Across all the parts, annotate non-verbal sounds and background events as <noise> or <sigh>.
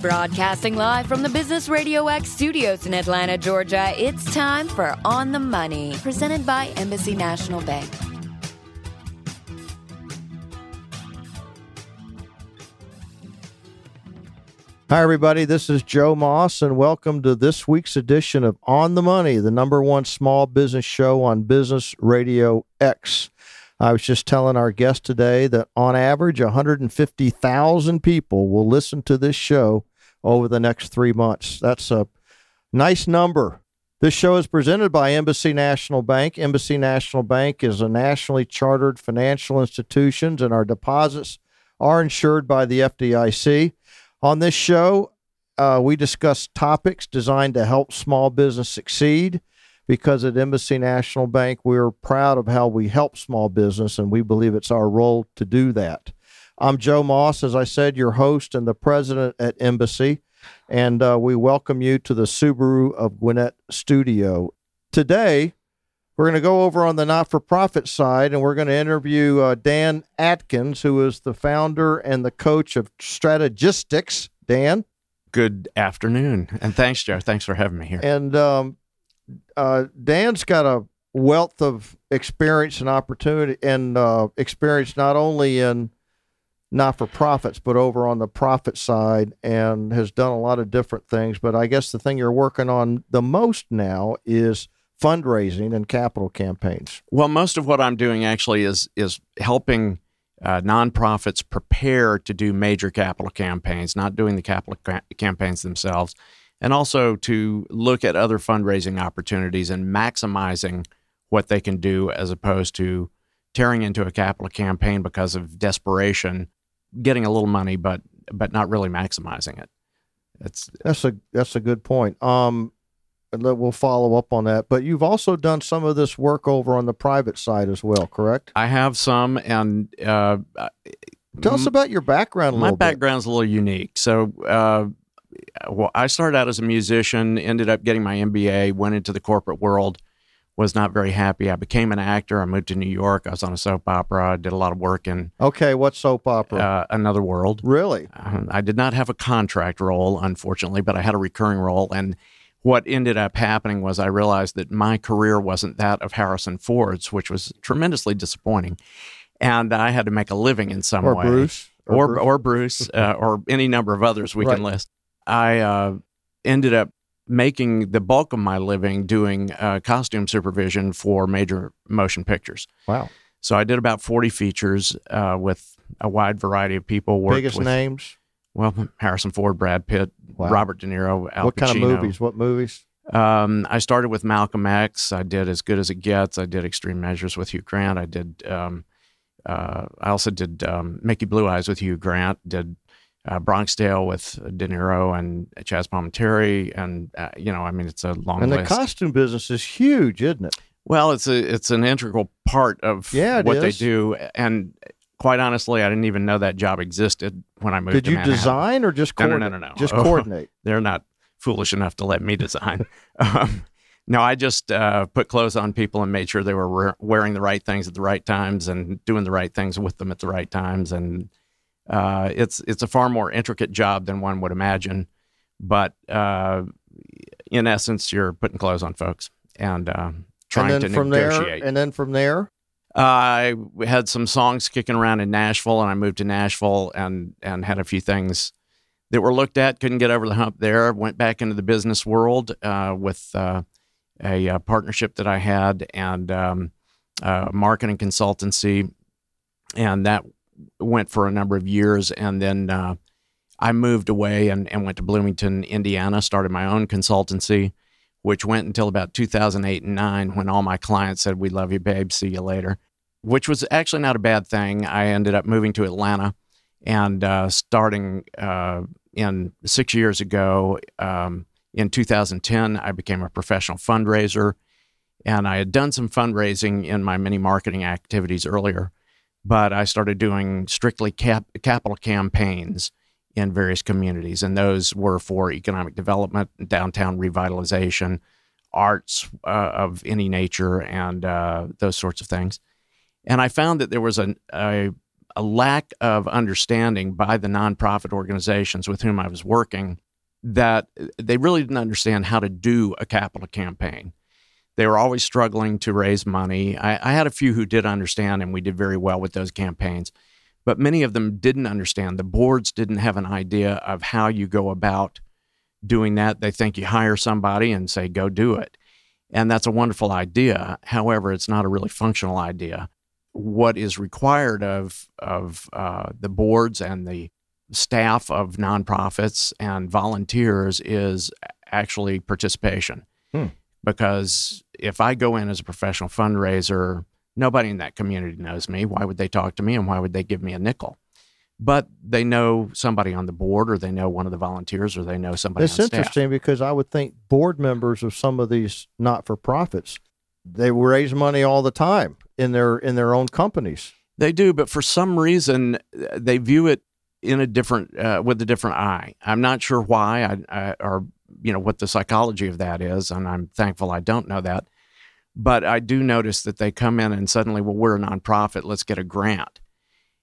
Broadcasting live from the Business Radio X studios in Atlanta, Georgia, it's time for On the Money, presented by Embassy National Bank. Hi, everybody. This is Joe Moss, and welcome to this week's edition of On the Money, the number one small business show on Business Radio X. I was just telling our guest today that on average, 150,000 people will listen to this show over the next three months. That's a nice number. This show is presented by Embassy National Bank. Embassy National Bank is a nationally chartered financial institution, and our deposits are insured by the FDIC. On this show, uh, we discuss topics designed to help small business succeed because at Embassy National Bank, we're proud of how we help small business, and we believe it's our role to do that. I'm Joe Moss, as I said, your host and the president at Embassy, and uh, we welcome you to the Subaru of Gwinnett studio. Today, we're going to go over on the not for profit side, and we're going to interview uh, Dan Atkins, who is the founder and the coach of Strategistics. Dan? Good afternoon. And thanks, Joe. Thanks for having me here. And um, uh, Dan's got a wealth of experience and opportunity and uh, experience not only in not for profits, but over on the profit side, and has done a lot of different things. But I guess the thing you're working on the most now is fundraising and capital campaigns. Well, most of what I'm doing actually is is helping uh, nonprofits prepare to do major capital campaigns, not doing the capital ca- campaigns themselves, and also to look at other fundraising opportunities and maximizing what they can do as opposed to tearing into a capital campaign because of desperation, getting a little money, but but not really maximizing it. It's that's a that's a good point. Um, we'll follow up on that. But you've also done some of this work over on the private side as well, correct? I have some, and uh, tell us about your background. my bit. My background's a little unique. So, uh, well, I started out as a musician, ended up getting my MBA, went into the corporate world, was not very happy. I became an actor. I moved to New York. I was on a soap opera. I did a lot of work in okay, what soap opera? uh, Another World. really? Uh, I did not have a contract role, unfortunately, but I had a recurring role. And what ended up happening was I realized that my career wasn't that of Harrison Ford's, which was tremendously disappointing. And I had to make a living in some Or way. Bruce? Or Or, Bruce? or Bruce, uh, or any number of others we Right. can list. I uh, ended up making the bulk of my living doing uh, costume supervision for major motion pictures. Wow. So I did about 40 features uh, with a wide variety of people. Worked Biggest with, names? well, Harrison Ford, Brad Pitt, Wow. Robert De Niro, Al what kind of movies? What movies? Um, I started with Malcolm X. I did As Good as It Gets. I did Extreme Measures with Hugh Grant. I did. Um, uh, I also did um, Mickey Blue Eyes with Hugh Grant. Did uh, Bronx Tale with De Niro and Chaz Palminteri, and uh, you know, I mean, it's a long And the costume business is huge, isn't it? well, it's a it's an integral part of Yeah, what they do, and quite honestly, I didn't even know that job existed when I moved. Did you Manhattan. design or just No, no, coordinate? no, no, no. Just <laughs> Oh. coordinate. they're not foolish enough to let me design. <laughs> um, no, I just uh, put clothes on people and made sure they were wear- wearing the right things at the right times and doing the right things with them at the right times. And uh, it's it's a far more intricate job than one would imagine. But uh, in essence, you're putting clothes on folks and uh, trying and then to from negotiate. there, and then from there, I had some songs kicking around in Nashville, and I moved to Nashville and and had a few things that were looked at. Couldn't get over the hump there. Went back into the business world uh, with uh, a, uh partnership that I had and um, uh, marketing consultancy, and that went for a number of years. And then uh, I moved away and, and went to Bloomington, Indiana. Started my own consultancy which went until about 2008 and 9 when all my clients said, We love you, babe. See you later, which was actually not a bad thing. I ended up moving to Atlanta and uh, starting uh, in six years ago, um, in 2010, I became a professional fundraiser. And I had done some fundraising in my many marketing activities earlier, but I started doing strictly cap- capital campaigns in various communities, and those were for economic development, downtown revitalization, arts uh, of any nature, and uh, those sorts of things. And I found that there was a, a a lack of understanding by the nonprofit organizations with whom I was working that they really didn't understand how to do a capital campaign. They were always struggling to raise money. I, I had a few who did understand, and we did very well with those campaigns but many of them didn't understand. The boards didn't have an idea of how you go about doing that. They think you hire somebody and say, go do it. And that's a wonderful idea. However, it's not a really functional idea. What is required of, of uh, the boards and the staff of nonprofits and volunteers is actually participation. Hmm. Because if I go in as a professional fundraiser, Nobody in that community knows me. Why would they talk to me and why would they give me a nickel? But they know somebody on the board or they know one of the volunteers or they know somebody It's interesting because I would think board members of some of these not for profits, they raise money all the time in their in their own companies. They do, but for some reason they view it in a different uh, with a different eye. I'm not sure why I, I, or you know what the psychology of that is, and I'm thankful I don't know that. But I do notice that they come in and suddenly, well, we're a nonprofit, let's get a grant.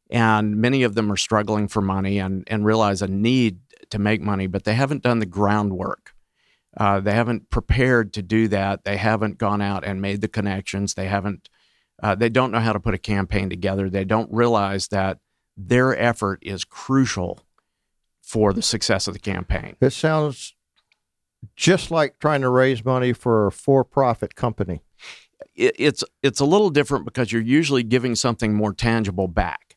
And many of them are struggling for money and, and realize a need to make money, but they haven't done the groundwork. Uh, they haven't prepared to do that. They haven't gone out and made the connections. They haven't. Uh, they don't know how to put a campaign together. They don't realize that their effort is crucial for the success of the campaign. This sounds just like trying to raise money for a for-profit company it, it's it's a little different because you're usually giving something more tangible back.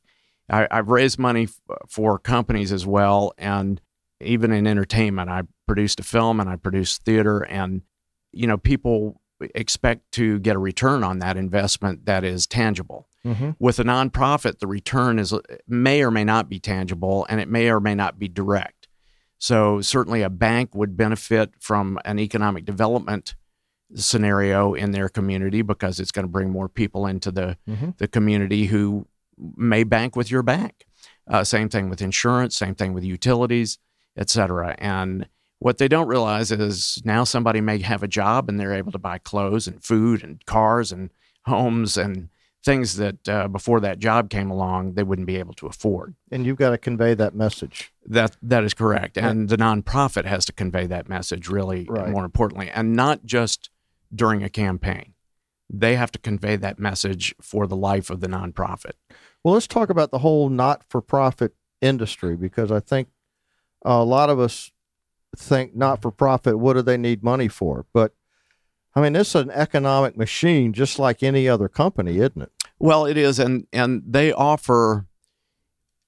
I, have raised money f- for companies as well, and even in entertainment, I produced a film and I produced theater, and you know people expect to get a return on that investment that is tangible. Mm-hmm. With a nonprofit, the return is may or may not be tangible, and it may or may not be direct. So certainly, a bank would benefit from an economic development scenario in their community because it's going to bring more people into the mm-hmm. the community who may bank with your bank. Uh, same thing with insurance, same thing with utilities, et cetera. And what they don't realize is now somebody may have a job and they're able to buy clothes and food and cars and homes and things that uh, before that job came along they wouldn't be able to afford. And you've got to convey that message. That that is correct. And the nonprofit has to convey that message really right. more importantly, and not just during a campaign. They have to convey that message for the life of the nonprofit. Well, let's talk about the whole not for profit industry because I think a lot of us think not for profit, what do they need money for? But I mean, it's an economic machine just like any other company, isn't it? Well, it is. And, and they offer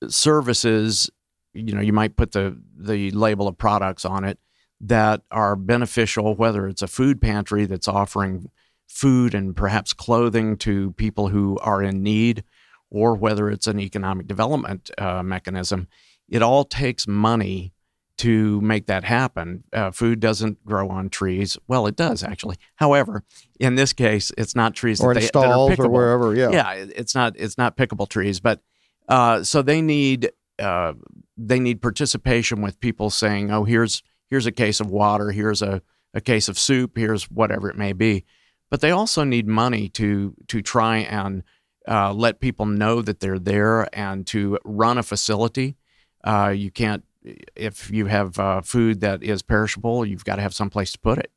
services, you know, you might put the, the label of products on it that are beneficial, whether it's a food pantry that's offering food and perhaps clothing to people who are in need, or whether it's an economic development uh, mechanism. It all takes money to make that happen. Uh, food doesn't grow on trees. Well, it does actually. However, in this case, it's not trees or that, they, that are pickable. or wherever. Yeah, yeah, it's not it's not pickable trees, but uh, so they need uh, they need participation with people saying, "Oh, here's here's a case of water, here's a, a case of soup, here's whatever it may be. But they also need money to to try and uh, let people know that they're there and to run a facility. Uh, you can't if you have uh, food that is perishable, you've got to have some place to put it.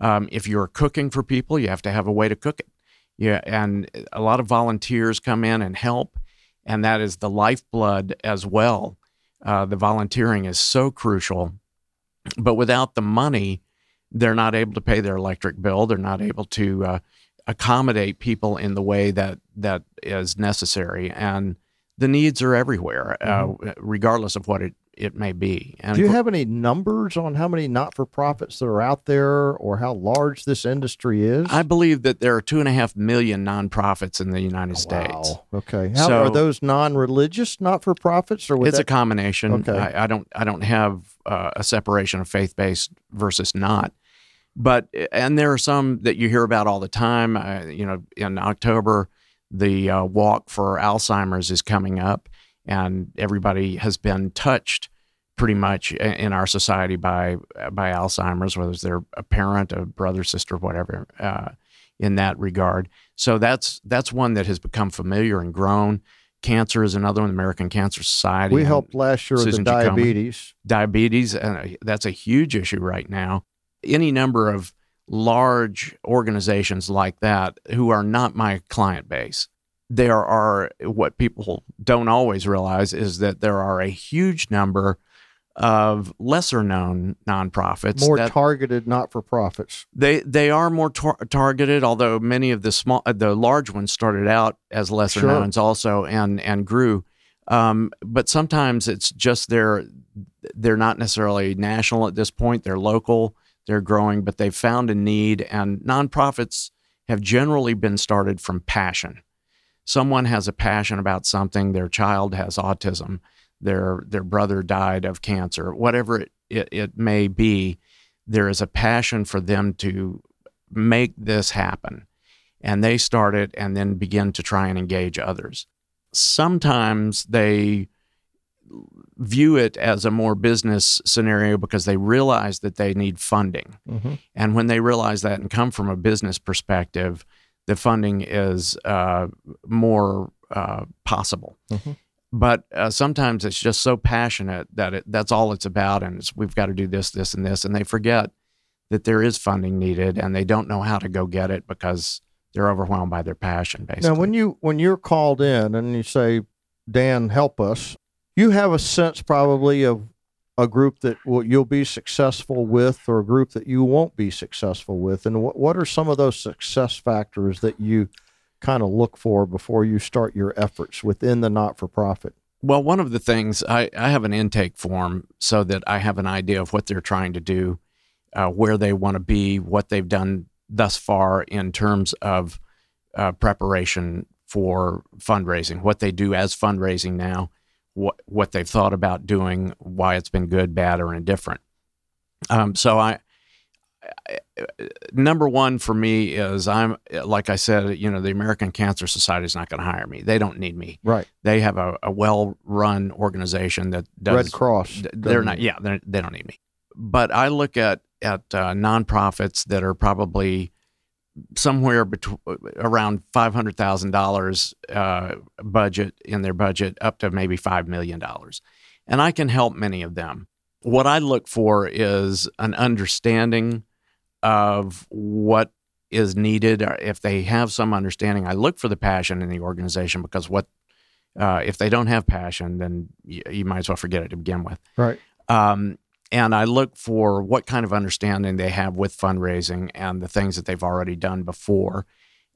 Um, if you're cooking for people, you have to have a way to cook it. Yeah, and a lot of volunteers come in and help, and that is the lifeblood as well. Uh, the volunteering is so crucial but without the money, they're not able to pay their electric bill. They're not able to uh, accommodate people in the way that that is necessary. And the needs are everywhere, uh, mm-hmm. uh, regardless of what it, it may be. And Do you have any numbers on how many not for profits that are out there or how large this industry is? I believe that there are two and a half million nonprofits in the United wow. States. Okay. How, so, are those non religious not for profits or it's that... a combination. Okay. I, I, don't I don't have uh, a separation of faith based versus not. But and there are some that you hear about all the time. Uh, you know, in October, the uh, walk for Alzheimer's is coming up, and everybody has been touched pretty much in our society by by Alzheimer's, whether it's their a parent, a brother, sister, whatever, uh, in that regard. So that's that's one that has become familiar and grown. Cancer is another one. American Cancer Society. We helped last year with the Susan. Diabetes. diabetes, and that's a huge issue right now. Any number of large organizations like that who are not my client base. There are what people don't always realize is that there are a huge number of lesser known nonprofits More that targeted not for profits. they they are more tar- targeted although many of the small uh, the large ones started out as lesser Sure. knowns also and and grew um, but sometimes it's just they're they're not necessarily national at this point they're local they're growing but they've found a need and nonprofits have generally been started from passion someone has a passion about something their child has autism their their brother died of cancer whatever it, it, it may be there is a passion for them to make this happen. And they start it and then begin to try and engage others. Sometimes they view it as a more business scenario because they realize that they need funding. Mhm. And when they realize that and come from a business perspective, the funding is uh, more uh, possible. Mhm. But uh, sometimes it's just so passionate that it, that's all it's about, and it's, we've got to do this, this, and this, and they forget that there is funding needed, and they don't know how to go get it because they're overwhelmed by their passion. Basically, Now, when you when you're called in and you say, "Dan, help us," you have a sense probably of a group that will, you'll be successful with, or a group that you won't be successful with. And what what are some of those success factors that you kind of look for before you start your efforts within the not for profit? Well, one of the things I, I have an intake form so that I have an idea of what they're trying to do, uh, where they want to be, what they've done thus far in terms of uh, preparation for fundraising, what they do as fundraising now, what what they've thought about doing, why it's been good, bad, or indifferent. Um, so I, I- number one for me is I'm like I said, you know, the American Cancer Society is not going to hire me. They don't need me Right, they have a, a well-run organization that does. Red Cross. They're not. Yeah, they're, they don't need me. But I look at at uh, nonprofits that are probably somewhere between around five hundred thousand dollars uh, budget in their budget, up to maybe five million dollars, and I can help many of them. What I look for is an understanding of what is needed. Or if they have some understanding, I look for the passion in the organization because what uh, if they don't have passion, then you, you might as well forget it to begin with. Right. Um, and I look for what kind of understanding they have with fundraising and the things that they've already done before,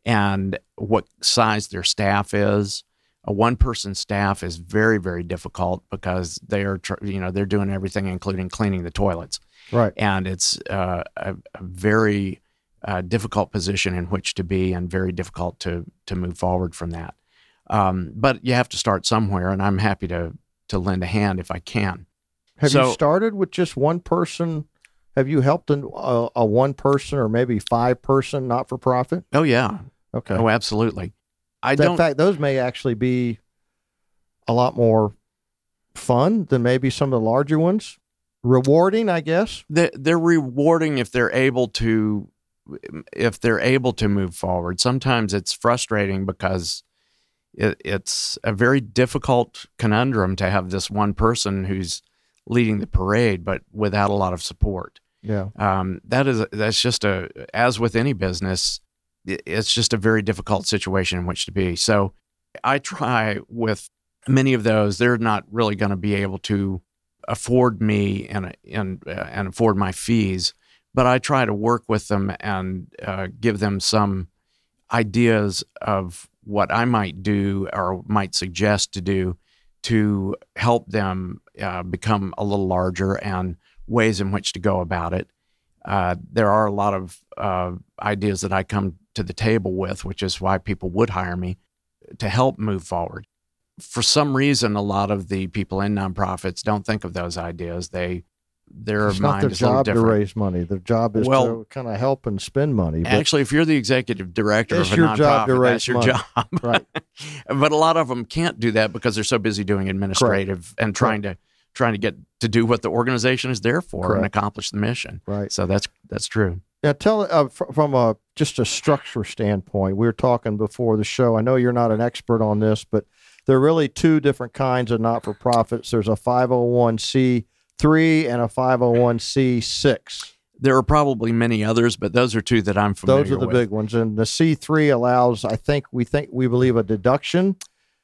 and what size their staff is. A one-person staff is very, very difficult because they are, you know, they're doing everything, including cleaning the toilets Right. and it's uh, a, a very uh, difficult position in which to be, and very difficult to to move forward from that. Um, but you have to start somewhere, and I'm happy to to lend a hand if I can. Have So- you started with just one person? Have you helped an, a, a one person or maybe five person not for profit? Oh yeah, Okay. oh absolutely. I don't. In fact, those may actually be a lot more fun than maybe some of the larger ones. Rewarding, I guess. they're, they're rewarding if they're able to if they're able to move forward sometimes it's frustrating because it, it's a very difficult conundrum to have this one person who's leading the parade but without a lot of support. Yeah. um, that is that's just a as with any business it's just a very difficult situation in which to be. So i try with many of those. They're not really going to be able to afford me and and uh, and afford my fees but i try to work with them and uh, give them some ideas of what i might do or might suggest to do to help them uh, become a little larger and ways in which to go about it uh, there are a lot of uh, ideas that I come to the table with, which is why people would hire me to help move forward. For some reason, a lot of the people in nonprofits don't think of those ideas. They their it's not their is job to raise money. Their job is Well- to kind of help and spend money. But, Actually, if you're the executive director It's of a your nonprofit, job to raise that's your money. job. <laughs> right. but a lot of them can't do that because they're so busy doing administrative and trying to trying to get to do what the organization is there for and accomplish the mission. Right. So that's that's true. Yeah, tell uh, fr- from a just a structure standpoint. We were talking before the show. I know you're not an expert on this, but there are really two different kinds of not for profits. There's a 501c3 and a 501c6. There are probably many others, but those are two that I'm familiar Those are the with. big ones. And the C3 allows, I think, we think, we believe a deduction.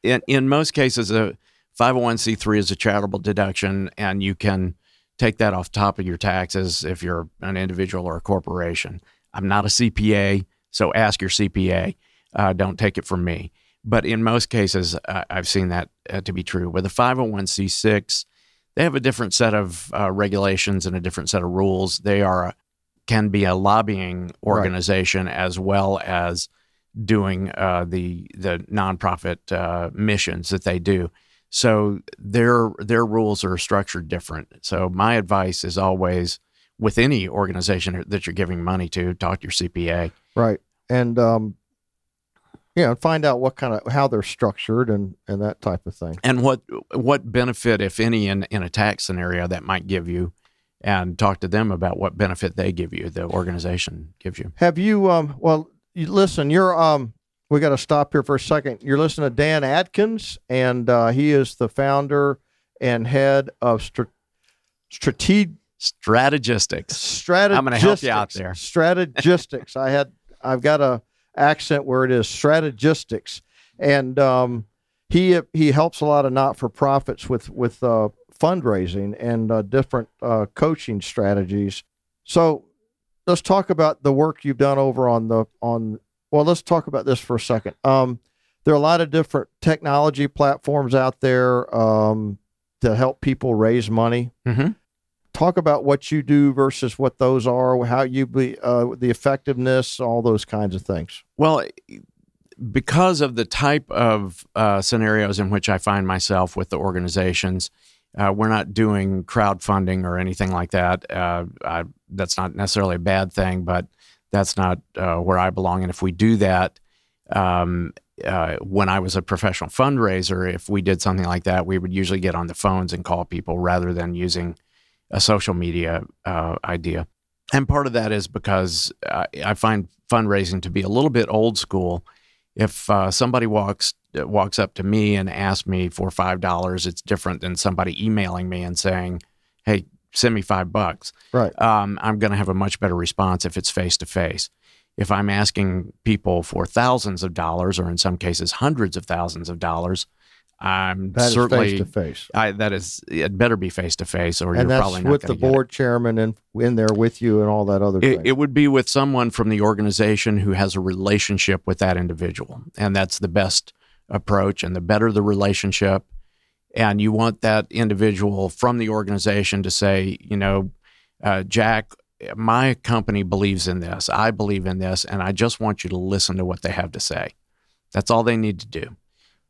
in, in most cases, a 501c3 is a charitable deduction, and you can take that off top of your taxes if you're an individual or a corporation. I'm not a CPA, so ask your CPA. Uh, don't take it from me. But in most cases, uh, I've seen that uh, to be true. With a 501c6, they have a different set of uh, regulations and a different set of rules. They are a, can be a lobbying organization as well as doing uh, the the nonprofit uh, missions that they do. So their their rules are structured different. So my advice is always with any organization that you're giving money to, talk to your CPA. Right. And, um, you know, find out what kind of, how they're structured and, and that type of thing. and what what benefit, if any, in, in a tax scenario that might give you, and talk to them about what benefit they give you, the organization gives you. Have you, um, well, you, listen, you're, um, we got to stop here for a second. You're listening to Dan Atkins, and uh, he is the founder and head of Strat- Strate- Strategistics. Strategistics. I'm gonna help you out there. Strategistics. I had, I've got a accent where it is strategistics, and um, he he helps a lot of not for profits with with uh, fundraising and uh, different uh, coaching strategies. So let's talk about the work you've done over on the on. Well, let's talk about this for a second. Um, there are a lot of different technology platforms out there um, to help people raise money. Mm-hmm. Talk about what you do versus what those are, how you be uh, the effectiveness, all those kinds of things. Well, because of the type of uh, scenarios in which I find myself with the organizations, uh, we're not doing crowdfunding or anything like that. Uh, I, that's not necessarily a bad thing, but that's not uh, where I belong. And if we do that, um, uh, when I was a professional fundraiser, if we did something like that, we would usually get on the phones and call people rather than using a social media uh, idea. And part of that is because I, I find fundraising to be a little bit old school. If uh, somebody walks walks up to me and asks me for five dollars, it's different than somebody emailing me and saying, "Hey, send me five bucks." Right. Um, I'm going to have a much better response if it's face to face. If I'm asking people for thousands of dollars, or in some cases hundreds of thousands of dollars, I'm That certainly face to face. I, that is it better be face to face, or And you're that's probably not with the board chairman and in there with you and all that other It, it would be with someone from the organization who has a relationship with that individual. And that's the best approach. And the better the relationship, and you want that individual from the organization to say, you know, uh, Jack, my company believes in this. I believe in this. And I just want you to listen to what they have to say. That's all they need to do.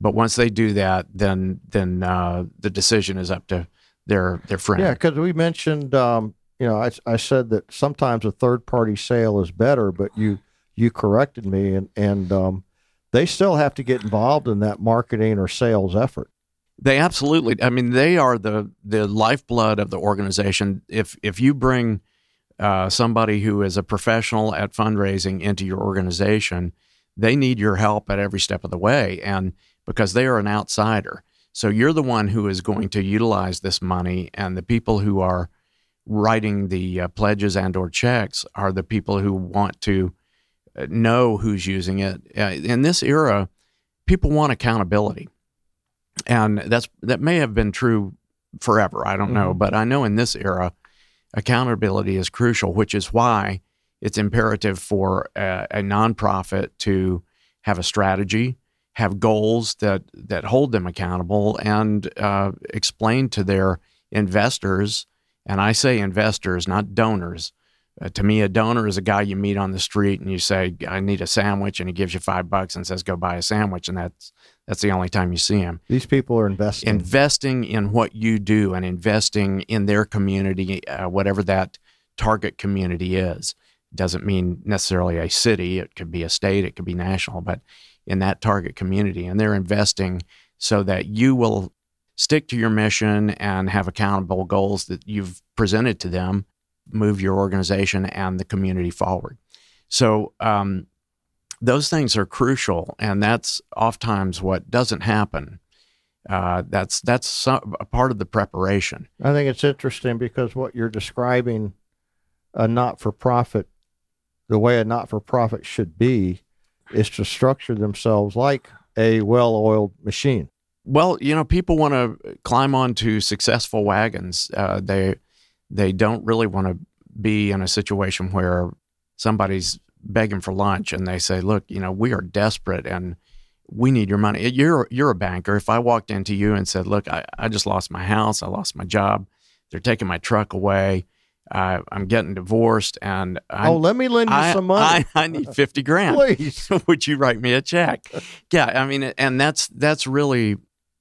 But once they do that, then then uh, the decision is up to their their friend. Yeah, because we mentioned, um, you know, I, I said that sometimes a third party sale is better, but you you corrected me, and and um, they still have to get involved in that marketing or sales effort. They absolutely. I mean, they are the the lifeblood of the organization. If if you bring uh, somebody who is a professional at fundraising into your organization, they need your help at every step of the way, and because they are an outsider, so you're the one who is going to utilize this money, and the people who are writing the uh, pledges and or checks are the people who want to uh, know who's using it. Uh, in this era, people want accountability and that's that may have been true forever. I don't know, Mhm. but I know in this era, accountability is crucial, which is why it's imperative for a, a nonprofit to have a strategy, have goals that that hold them accountable, and uh, explain to their investors. And I say investors, not donors. Uh, to me, a donor is a guy you meet on the street and you say, "I need a sandwich," and he gives you five bucks and says, "Go buy a sandwich," and that's that's the only time you see him. These people are investing. Investing in what you do and investing in their community, uh, whatever that target community is, doesn't mean necessarily a city. It could be a state. It could be national, but in that target community, and they're investing so that you will stick to your mission and have accountable goals that you've presented to them move your organization and the community forward. So um, those things are crucial, and that's oftentimes what doesn't happen. Uh, that's that's some, a part of the preparation. I think it's interesting because what you're describing a not for profit, the way a not for profit should be, is to structure themselves like a well oiled machine. Well, you know, people want to climb onto successful wagons. Uh, they they don't really want to be in a situation where somebody's begging for lunch and they say, "Look, you know, we are desperate and we need your money. You're you're a banker. If I walked into you and said, "Look, I, I just lost my house. I lost my job. They're taking my truck away. Uh, I'm getting divorced, and I, oh, let me lend you I, some money. I, I need fifty grand. Please, <laughs> would you write me a check? <laughs> Yeah, I mean, and that's that's really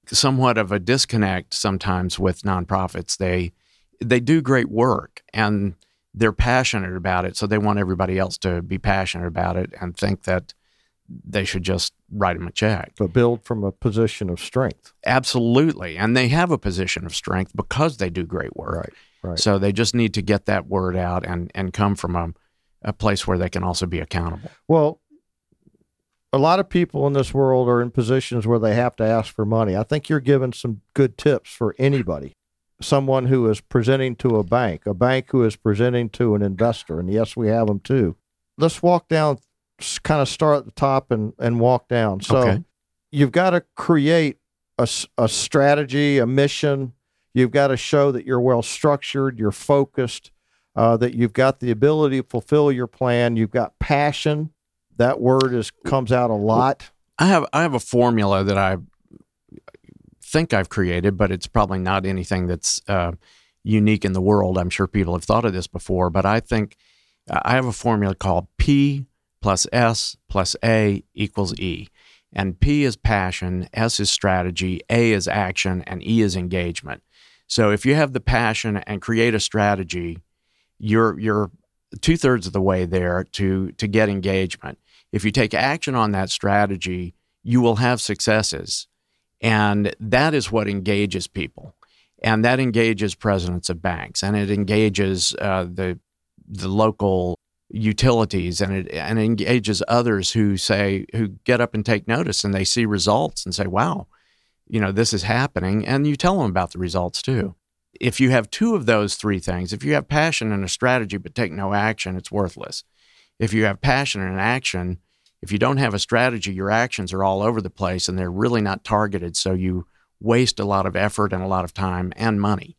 somewhat of a disconnect sometimes with nonprofits. They they do great work and they're passionate about it, so they want everybody else to be passionate about it and think that they should just write them a check. But build from a position of strength. Absolutely. And they have a position of strength because they do great work. Right. Right. So they just need to get that word out and, and come from a, a place where they can also be accountable. Well, a lot of people in this world are in positions where they have to ask for money. I think you're giving some good tips for anybody. Someone who is presenting to a bank, a bank who is presenting to an investor, and yes, we have them too. Let's walk down kind of start at the top and, and walk down. So Okay. you've got to create a, a strategy, a mission. You've got to show that you're well structured, you're focused, uh, that you've got the ability to fulfill your plan. You've got passion. That word is comes out a lot. I have I have a formula that I think I've created, but it's probably not anything that's uh, unique in the world. I'm sure people have thought of this before, but I think I have a formula called P plus S plus A equals E. And P is passion, S is strategy, A is action, and E is engagement. So if you have the passion and create a strategy, you're you're two thirds of the way there to to get engagement. If you take action on that strategy, you will have successes, and that is what engages people, and that engages presidents of banks, and it engages uh, the the local utilities, and it and engages others who say who get up and take notice, and they see results and say, "Wow." You know, this is happening, and you tell them about the results too if you have two of those three things, if you have passion and a strategy but take no action, it's worthless. If you have passion and action, if you don't have a strategy, your actions are all over the place and they're really not targeted. So you waste a lot of effort and a lot of time and money.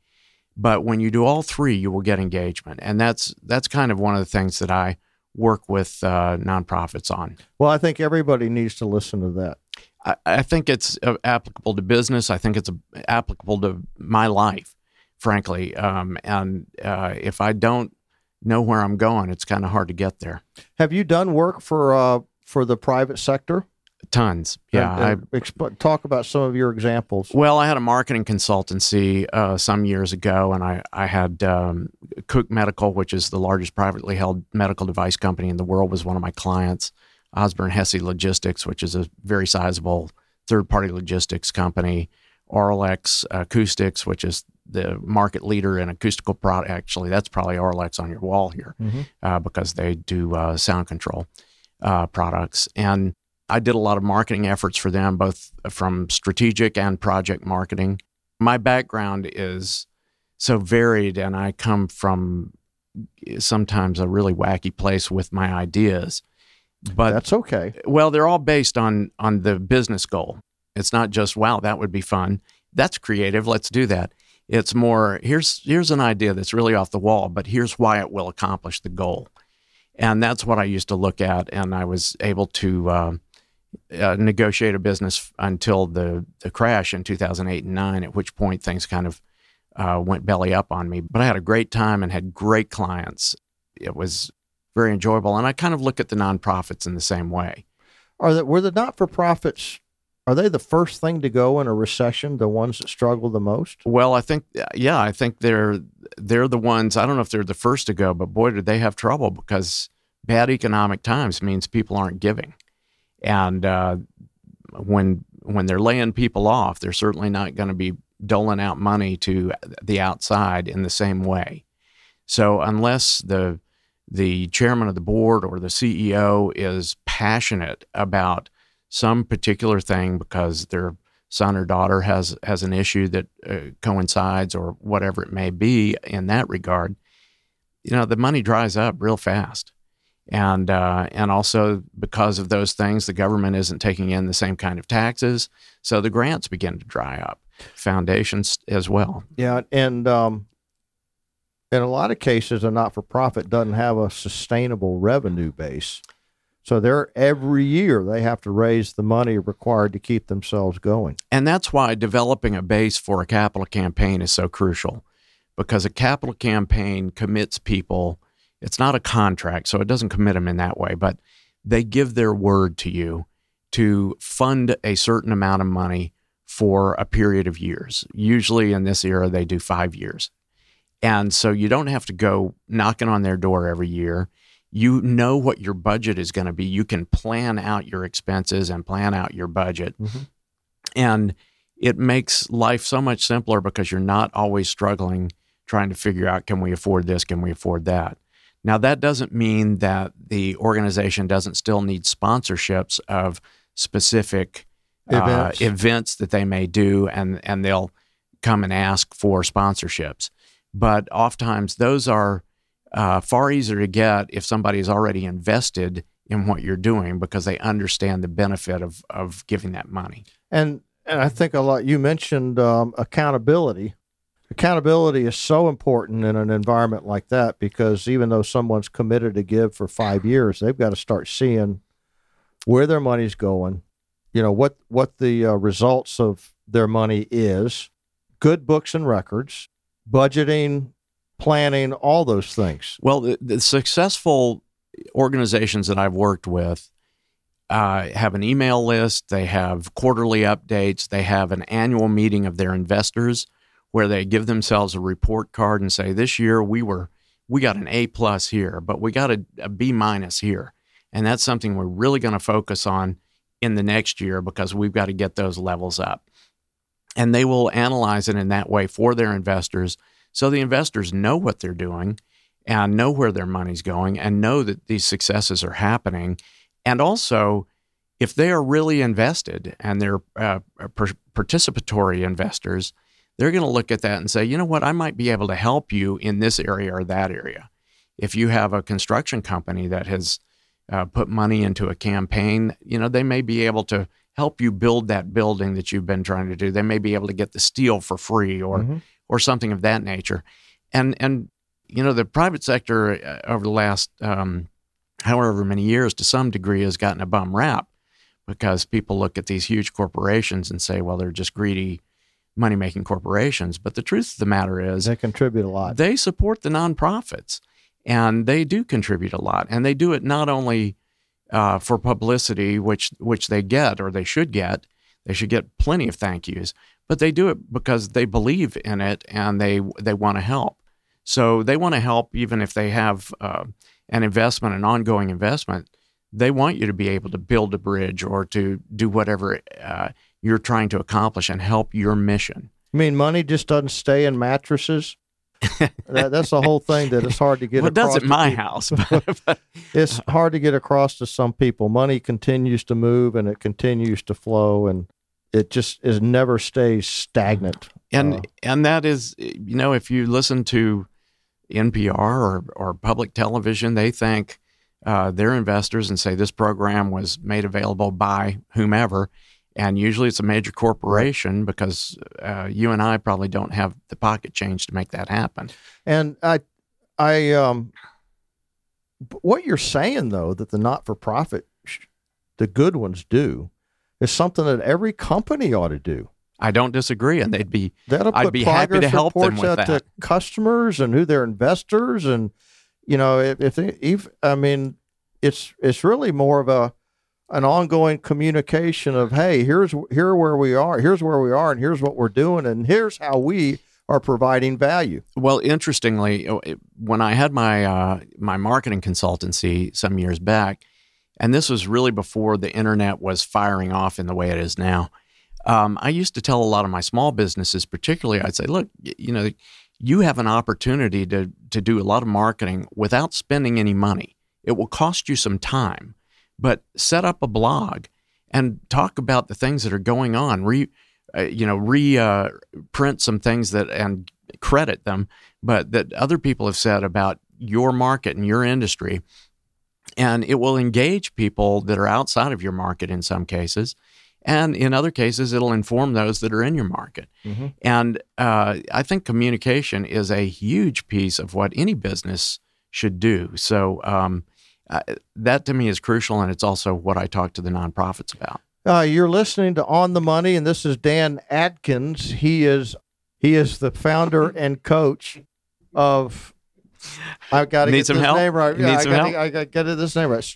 But when you do all three, you will get engagement, and that's that's kind of one of the things that I work with uh, nonprofits on. Well, I think everybody needs to listen to that. I, I think it's uh, applicable to business. I think it's applicable to my life, frankly. Um, and uh, if I don't know where I'm going, it's kind of hard to get there. Have you done work for uh, for the private sector? Tons, yeah. I, And- and exp- talk about some of your examples. Well, I had a marketing consultancy uh, some years ago, and I, I had um, Cook Medical, which is the largest privately held medical device company in the world, was one of my clients. Ozburn-Hessey Logistics, which is a very sizable third party logistics company. Auralex Acoustics, which is the market leader in acoustical product. Actually, that's probably Auralex on your wall here Mhm. uh, because they do uh, sound control uh, products. And I did a lot of marketing efforts for them, both from strategic and project marketing. My background is so varied, and I come from sometimes a really wacky place with my ideas. But That's okay. well, they're all based on on the business goal. It's not just wow, that would be fun. That's creative. Let's do that. It's more here's here's an idea that's really off the wall, but here's why it will accomplish the goal. And that's what I used to look at, and I was able to uh, uh, negotiate a business until the the crash in 2008 and nine. At which point things kind of uh, went belly up on me. But I had a great time and had great clients. It was very enjoyable, and I kind of look at the nonprofits in the same way. Are that were the not for profits? Are they the first thing to go in a recession? The ones that struggle the most? Well, I think yeah, I think they're they're the ones. I don't know if they're the first to go, but boy, did they have trouble because bad economic times means people aren't giving, and uh, when when they're laying people off, they're certainly not going to be doling out money to the outside in the same way. So unless the the chairman of the board or the CEO is passionate about some particular thing because they're son or daughter has has an issue that uh, coincides or whatever it may be in that regard, you know, the money dries up real fast. And uh, and also because of those things, the government isn't taking in the same kind of taxes, so the grants begin to dry up. Foundations as well. Yeah, and um, in a lot of cases, a not for profit doesn't have a sustainable revenue base. So they're every year they have to raise the money required to keep themselves going. And that's why developing a base for a capital campaign is so crucial because a capital campaign commits people. It's not a contract, so it doesn't commit them in that way, but they give their word to you to fund a certain amount of money for a period of years. Usually in this era, they do five years. And so you don't have to go knocking on their door every year. You know what your budget is going to be. You can plan out your expenses and plan out your budget. Mm-hmm. And it makes life so much simpler because you're not always struggling trying to figure out can we afford this? Can we afford that? Now, that doesn't mean that the organization doesn't still need sponsorships of specific Events. Uh, events that they may do, and, and they'll come and ask for sponsorships but oftentimes those are uh, far easier to get if somebody is already invested in what you're doing because they understand the benefit of, of giving that money. And and I think a lot. You mentioned um, accountability. Accountability is so important in an environment like that because even though someone's committed to give for five years, they've got to start seeing where their money's going. You know what what the uh, results of their money is. Good books and records, budgeting, planning, all those things. Well, the, the successful organizations that I've worked with uh, have an email list, they have quarterly updates, they have an annual meeting of their investors where they give themselves a report card and say, this year we were we got an A plus here, but we got a, a B minus here. And that's something we're really going to focus on in the next year because we've got to get those levels up and they will analyze it in that way for their investors so the investors know what they're doing and know where their money's going and know that these successes are happening and also if they are really invested and they're uh, per- participatory investors they're going to look at that and say you know what i might be able to help you in this area or that area if you have a construction company that has uh, put money into a campaign you know they may be able to help you build that building that you've been trying to do. They may be able to get the steel for free or mm-hmm. or something of that nature. And and you know the private sector uh, over the last um, however many years to some degree has gotten a bum rap because people look at these huge corporations and say, well, they're just greedy money making corporations. But the truth of the matter is they contribute a lot. They support the nonprofits and they do contribute a lot. And they do it not only uh, for publicity, which which they get or they should get. They should get plenty of thank yous, but they do it because they believe in it and they they want to help. So they want to help even if they have uh, an investment, an ongoing investment. They want you to be able to build a bridge or to do whatever uh, you're trying to accomplish and help your mission. I mean, money just doesn't stay in mattresses <laughs> that, that's the whole thing that it's hard to get. well, it does at my house. <laughs> But, <laughs> it's hard to get across to some people. Money continues to move and it continues to flow, and it just is never stays stagnant. And uh, and that is, you know, if you listen to NPR or or public television, they thank uh, their investors and say this program was made available by whomever and usually it's a major corporation because uh, you and I probably don't have the pocket change to make that happen. And I, I, um, what you're saying though that the not-for-profit, the good ones do, is something that every company ought to do. I don't disagree, and they'd be. That'll I'd be happy to help them with out that. to customers and who their investors, and you know, if, if, if I mean, it's it's really more of a an ongoing communication of hey here's here where we are here's where we are and here's what we're doing and here's how we are providing value. Well interestingly when i had my uh, my marketing consultancy some years back and this was really before the internet was firing off in the way it is now um, i used to tell a lot of my small businesses particularly i'd say look you know you have an opportunity to to do a lot of marketing without spending any money. It will cost you some time but set up a blog and talk about the things that are going on. Re, uh, you know, re uh, print some things that and credit them, but that other people have said about your market and your industry. And it will engage people that are outside of your market in some cases. And in other cases, it'll inform those that are in your market. Mm-hmm. And uh, I think communication is a huge piece of what any business should do. So um, uh, that to me is crucial, and it's also what I talk to the nonprofits about. Uh, you're listening to On the Money, and this is Dan Atkins. He is he is the founder and coach of. I've got to get some this help? name right. Need Yeah, I some got help? to I got to get this name right.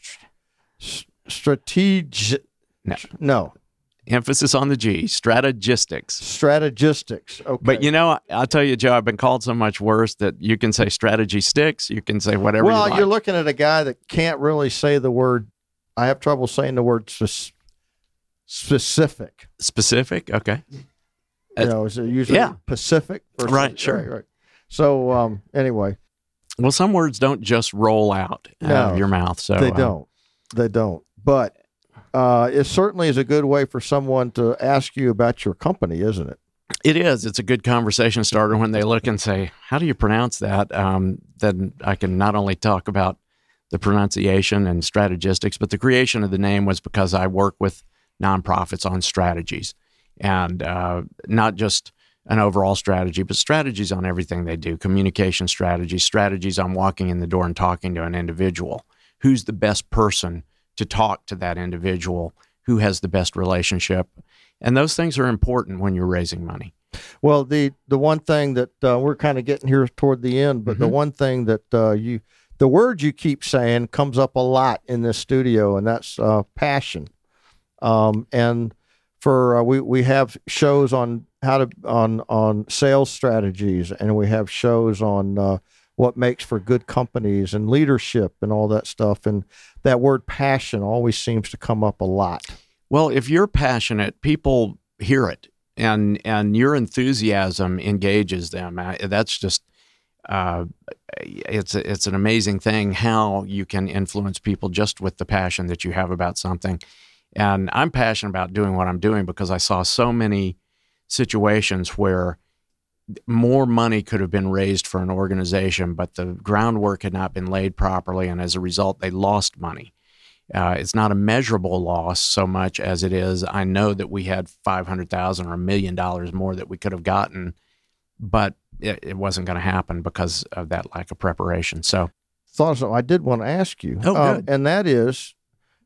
Strategic. No. No. Emphasis on the G, strategistics. Strategistics. Okay. But you know, I'll tell you, Joe, I've been called so much worse that you can say strategy sticks, you can say whatever well, you like. you're looking at a guy that can't really say the word. I have trouble saying the word spec- specific. Specific, okay. You know, is it usually yeah. Pacific? Right, sure. Right, right. So um, anyway, Well, some words don't just roll out out No, of your mouth. So they uh, don't. They don't. But uh, it certainly is a good way for someone to ask you about your company, isn't it? It is. It's a good conversation starter when they look and say, "How do you pronounce that?" Um, then I can not only talk about the pronunciation and strategistics, but the creation of the name was because I work with nonprofits on strategies, and uh, not just an overall strategy, but strategies on everything they do. Communication strategies, strategies on walking in the door and talking to an individual. Who's the best person to talk to that individual? Who has the best relationship? And those things are important when you're raising money. Well, the the one thing that uh, we're kind of getting here toward the end, but the Mhm. one thing that uh, you the word you keep saying comes up a lot in this studio, and that's uh, passion. Um, and for uh, we we have shows on how to on on sales strategies, and we have shows on uh, what makes for good companies and leadership and all that stuff. And that word passion always seems to come up a lot. Well, if you're passionate, people hear it, and and your enthusiasm engages them. That's just uh, it's it's an amazing thing how you can influence people just with the passion that you have about something. And I'm passionate about doing what I'm doing because I saw so many situations where more money could have been raised for an organization, but the groundwork had not been laid properly, and as a result, they lost money. Uh, it's not a measurable loss so much as it is. I know that we had five hundred thousand or a million dollars more that we could have gotten, but it, it wasn't going to happen because of that lack of preparation. So thought of I did want to ask you. Oh, Um, and that is,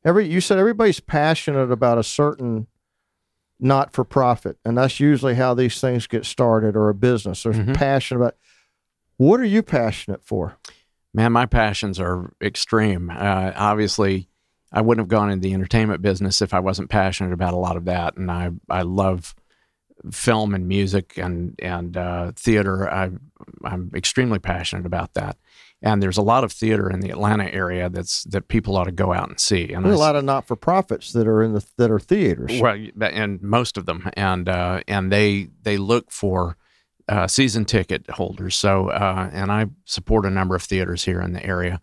every you said everybody's passionate about a certain not for profit, and that's usually how these things get started or a business. They're Mhm. passionate about. What are you passionate for? man, my passions are extreme. Uh, obviously, I wouldn't have gone into the entertainment business if I wasn't passionate about a lot of that. And I, I love film and music and and uh, theater. I, I'm extremely passionate about that. And there's a lot of theater in the Atlanta area that's that people ought to go out and see. And There's a lot of not for profits that are in the that are theaters. well, and most of them, and uh, and they they look for uh, season ticket holders. So, uh, and I support a number of theaters here in the area,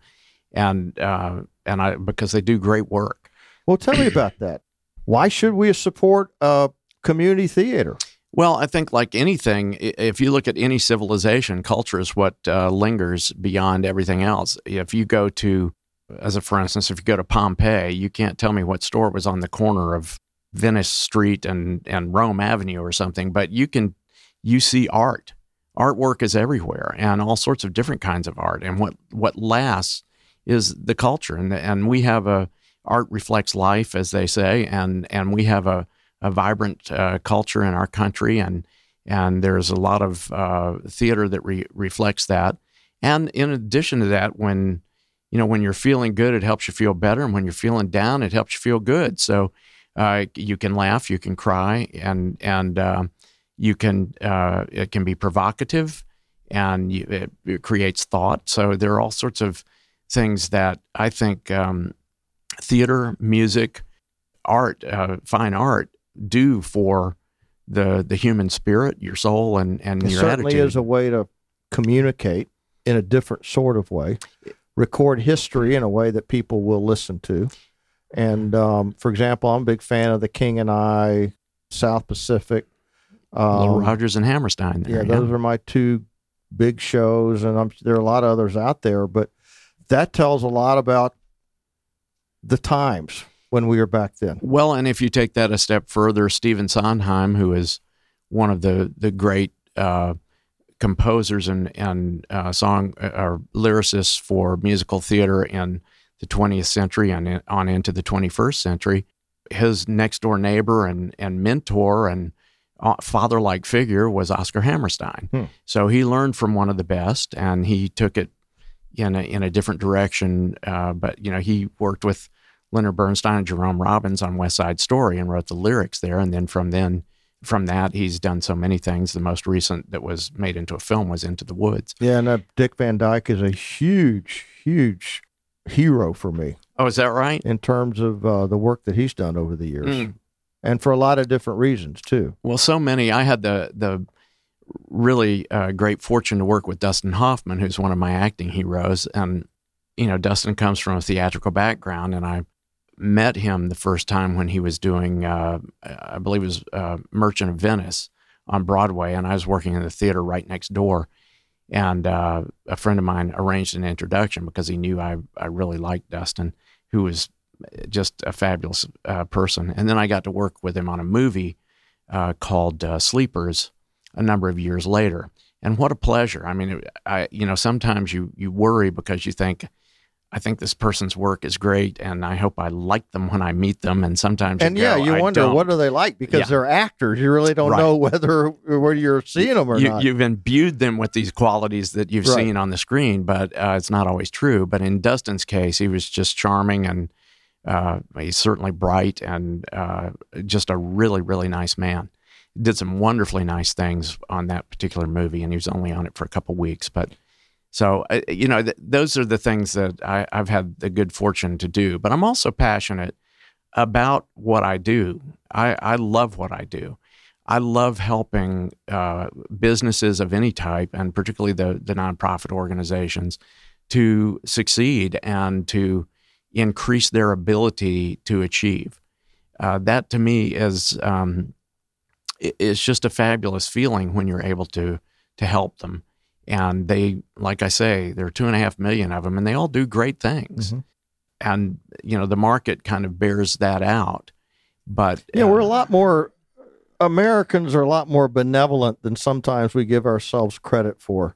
and uh, and I because they do great work. Well, tell me about that. Why should we support a community theater? Well, I think like anything, if you look at any civilization, culture is what uh, lingers beyond everything else. If you go to, as a for instance, if you go to Pompeii, you can't tell me what store was on the corner of Venice Street and and Rome Avenue or something, but you can you see art. Artwork is everywhere, and all sorts of different kinds of art. And what what lasts is the culture, and and we have a art reflects life, as they say, and and we have a a vibrant uh, culture in our country, and and there's a lot of uh, theater that re- reflects that. And in addition to that, when you know when you're feeling good, it helps you feel better, and when you're feeling down, it helps you feel good. So uh, you can laugh, you can cry, and and uh, you can uh, it can be provocative, and you, it, it creates thought. So there are all sorts of things that I think um, theater, music, art, uh, fine art do for the the human spirit, your soul, and and It your certainly attitude. is a way to communicate in a different sort of way, record history in a way that people will listen to. And um, for example, I'm a big fan of the King and I, South Pacific, Little Um, Rodgers and Hammerstein. yeah, There, those are my two big shows, and I'm, there are a lot of others out there, but that tells a lot about the times when we were back then. Well, and if you take that a step further, Stephen Sondheim, who is one of the the great uh, composers and and uh, song uh, or lyricists for musical theater in the 20th century and on into the 21st century, his next door neighbor and and mentor and uh, father like figure was Oscar Hammerstein. Hmm. So he learned from one of the best, and he took it in a in a different direction. Uh, but you know, he worked with Leonard Bernstein and Jerome Robbins on West Side Story and wrote the lyrics there. And then from then, from that, he's done so many things. The most recent that was made into a film was Into the Woods. Yeah, and uh, Dick Van Dyke is a huge, huge hero for me Oh, is that right? in terms of uh, the work that he's done over the years, Mm. and for a lot of different reasons too. Well, so many. I had the the really uh, great fortune to work with Dustin Hoffman, who's one of my acting heroes, and you know, Dustin comes from a theatrical background, and I met him the first time when he was doing, uh, I believe it was uh, Merchant of Venice on Broadway, and I was working in the theater right next door. And uh, a friend of mine arranged an introduction because he knew I, I really liked Dustin, who was just a fabulous uh, person. And then I got to work with him on a movie uh, called uh, Sleepers a number of years later. And what a pleasure! I mean, I you know sometimes you you worry because you think, I think this person's work is great, and I hope I like them when I meet them. And sometimes And you yeah, go, you "I wonder don't." what are they like because Yeah. they're actors. You really don't Right. know whether whether you're seeing them or you, not. You've imbued them with these qualities that you've Right. seen on the screen, but uh, it's not always true. But in Dustin's case, he was just charming and uh, he's certainly bright and uh, just a really, really nice man. Did some wonderfully nice things on that particular movie, and he was only on it for a couple weeks. But so, uh, you know, th- those are the things that I, I've had the good fortune to do. But I'm also passionate about what I do. I, I love what I do. I love helping uh, businesses of any type, and particularly the the nonprofit organizations, to succeed and to increase their ability to achieve. Uh, that to me is um, i- is just a fabulous feeling when you're able to to help them. And they, like I say, there are two and a half million of them, and they all do great things. Mhm. And you know the market kind of bears that out. But yeah, we're a uh, lot more. Americans are a lot more benevolent than sometimes we give ourselves credit for.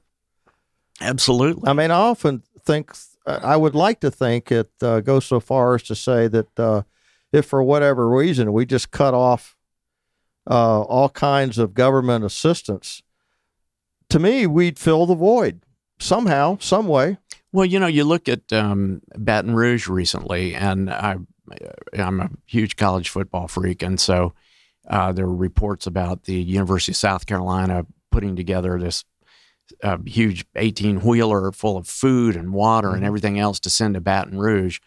absolutely. I mean, I often think I would like to think it uh, goes so far as to say that uh, if for whatever reason we just cut off uh, all kinds of government assistance, to me we'd fill the void somehow, some way. Well, you know, you look at um, Baton Rouge recently, and I, I'm a huge college football freak, and so uh, there were reports about the University of South Carolina putting together this uh, huge 18 wheeler full of food and water and Mhm. everything else to send to Baton Rouge,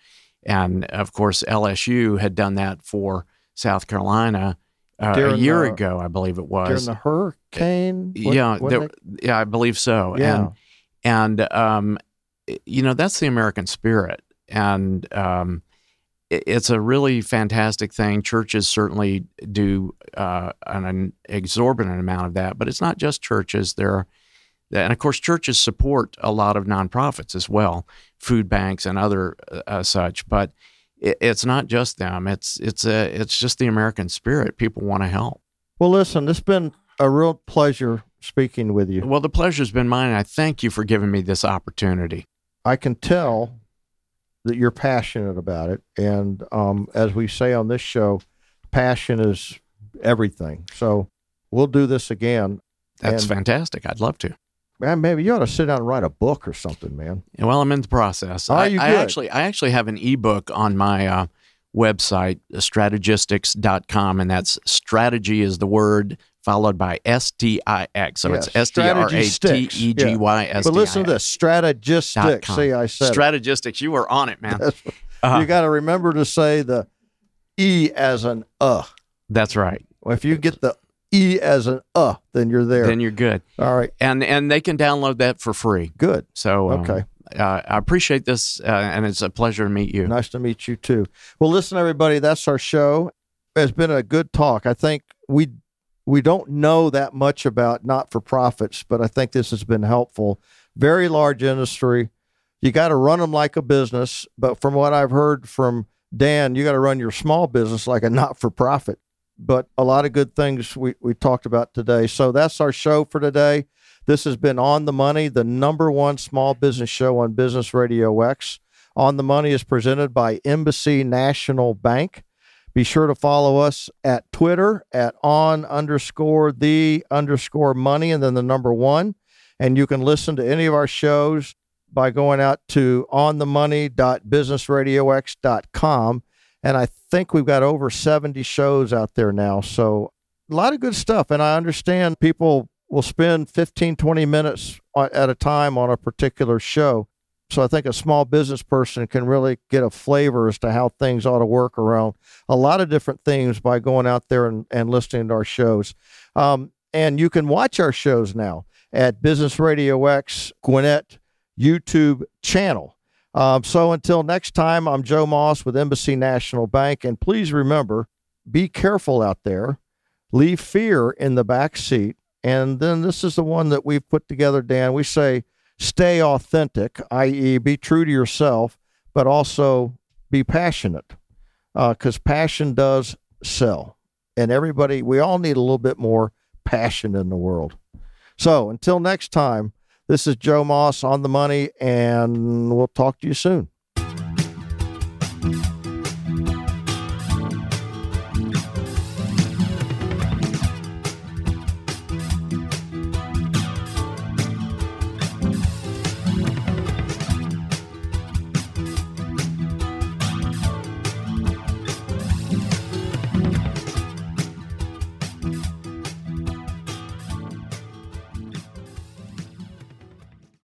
and of course LSU had done that for South Carolina uh, a year the- ago, I believe it was During the hurricane, What- yeah, what there- yeah, I believe so. yeah. And and um, you know that's the American spirit, and um, i- it's a really fantastic thing. Churches certainly do uh, an, an exorbitant amount of that, but it's not just churches. There are, and of course, churches support a lot of nonprofits as well, food banks and other uh, such. But it, it's not just them. It's it's a it's just the American spirit. People want to help. Well, listen, it's been a real pleasure speaking with you. Well, the pleasure's been mine. I thank you for giving me this opportunity. I can tell that you're passionate about it. And um, as we say on this show, passion is everything. So we'll do this again. That's And- fantastic. I'd love to. Man, maybe you ought to sit down and write a book or something, man. Well, I'm in the process. Are I, you I actually, I actually have an ebook on my uh, website, strategistics.com, and that's strategy is the word followed by S T I X. So it's S T R A T. E G Y S T I X. But listen to this strategistic. com. See, I said it. Strategistics. You were on it, man. That's- Uh, you got to remember to say the E as an uh. that's right. Well, if you get the E as an uh, then you're there. Then you're good, All right, and and they can download that for free. good. So um, Okay. uh, I appreciate this, uh, and it's a pleasure to meet you. Nice to meet you too. Well, listen, everybody, that's our show. It's been a good talk. I think we we don't know that much about not for profits, but I think this has been helpful. Very large industry. You got to run them like a business, but from what I've heard from Dan, you got to run your small business like a not for profit. But a lot of good things we, we talked about today. So that's our show for today. This has been On the Money, the number one small business show on Business Radio X. On the Money is presented by Embassy National Bank. Be sure to follow us at Twitter at on underscore the underscore money and then the number one. And you can listen to any of our shows by going out to onthemoney.businessradiox.com. And I think we've got over 70 shows out there now. So a lot of good stuff. And I understand people will spend 15, 20 minutes at a time on a particular show. So I think a small business person can really get a flavor as to how things ought to work around a lot of different things by going out there and, and listening to our shows. Um, and you can watch our shows now at Business Radio X Gwinnett YouTube channel. Um, so until next time, I'm Joe Moss with Embassy National Bank. And please remember, be careful out there. Leave fear in the back seat. And then this is the one that we've put together, Dan. We say, stay authentic, i.e., be true to yourself, but also be passionate because uh, passion does sell. And everybody, we all need a little bit more passion in the world. So until next time, this is Joe Moss on the money, and we'll talk to you soon.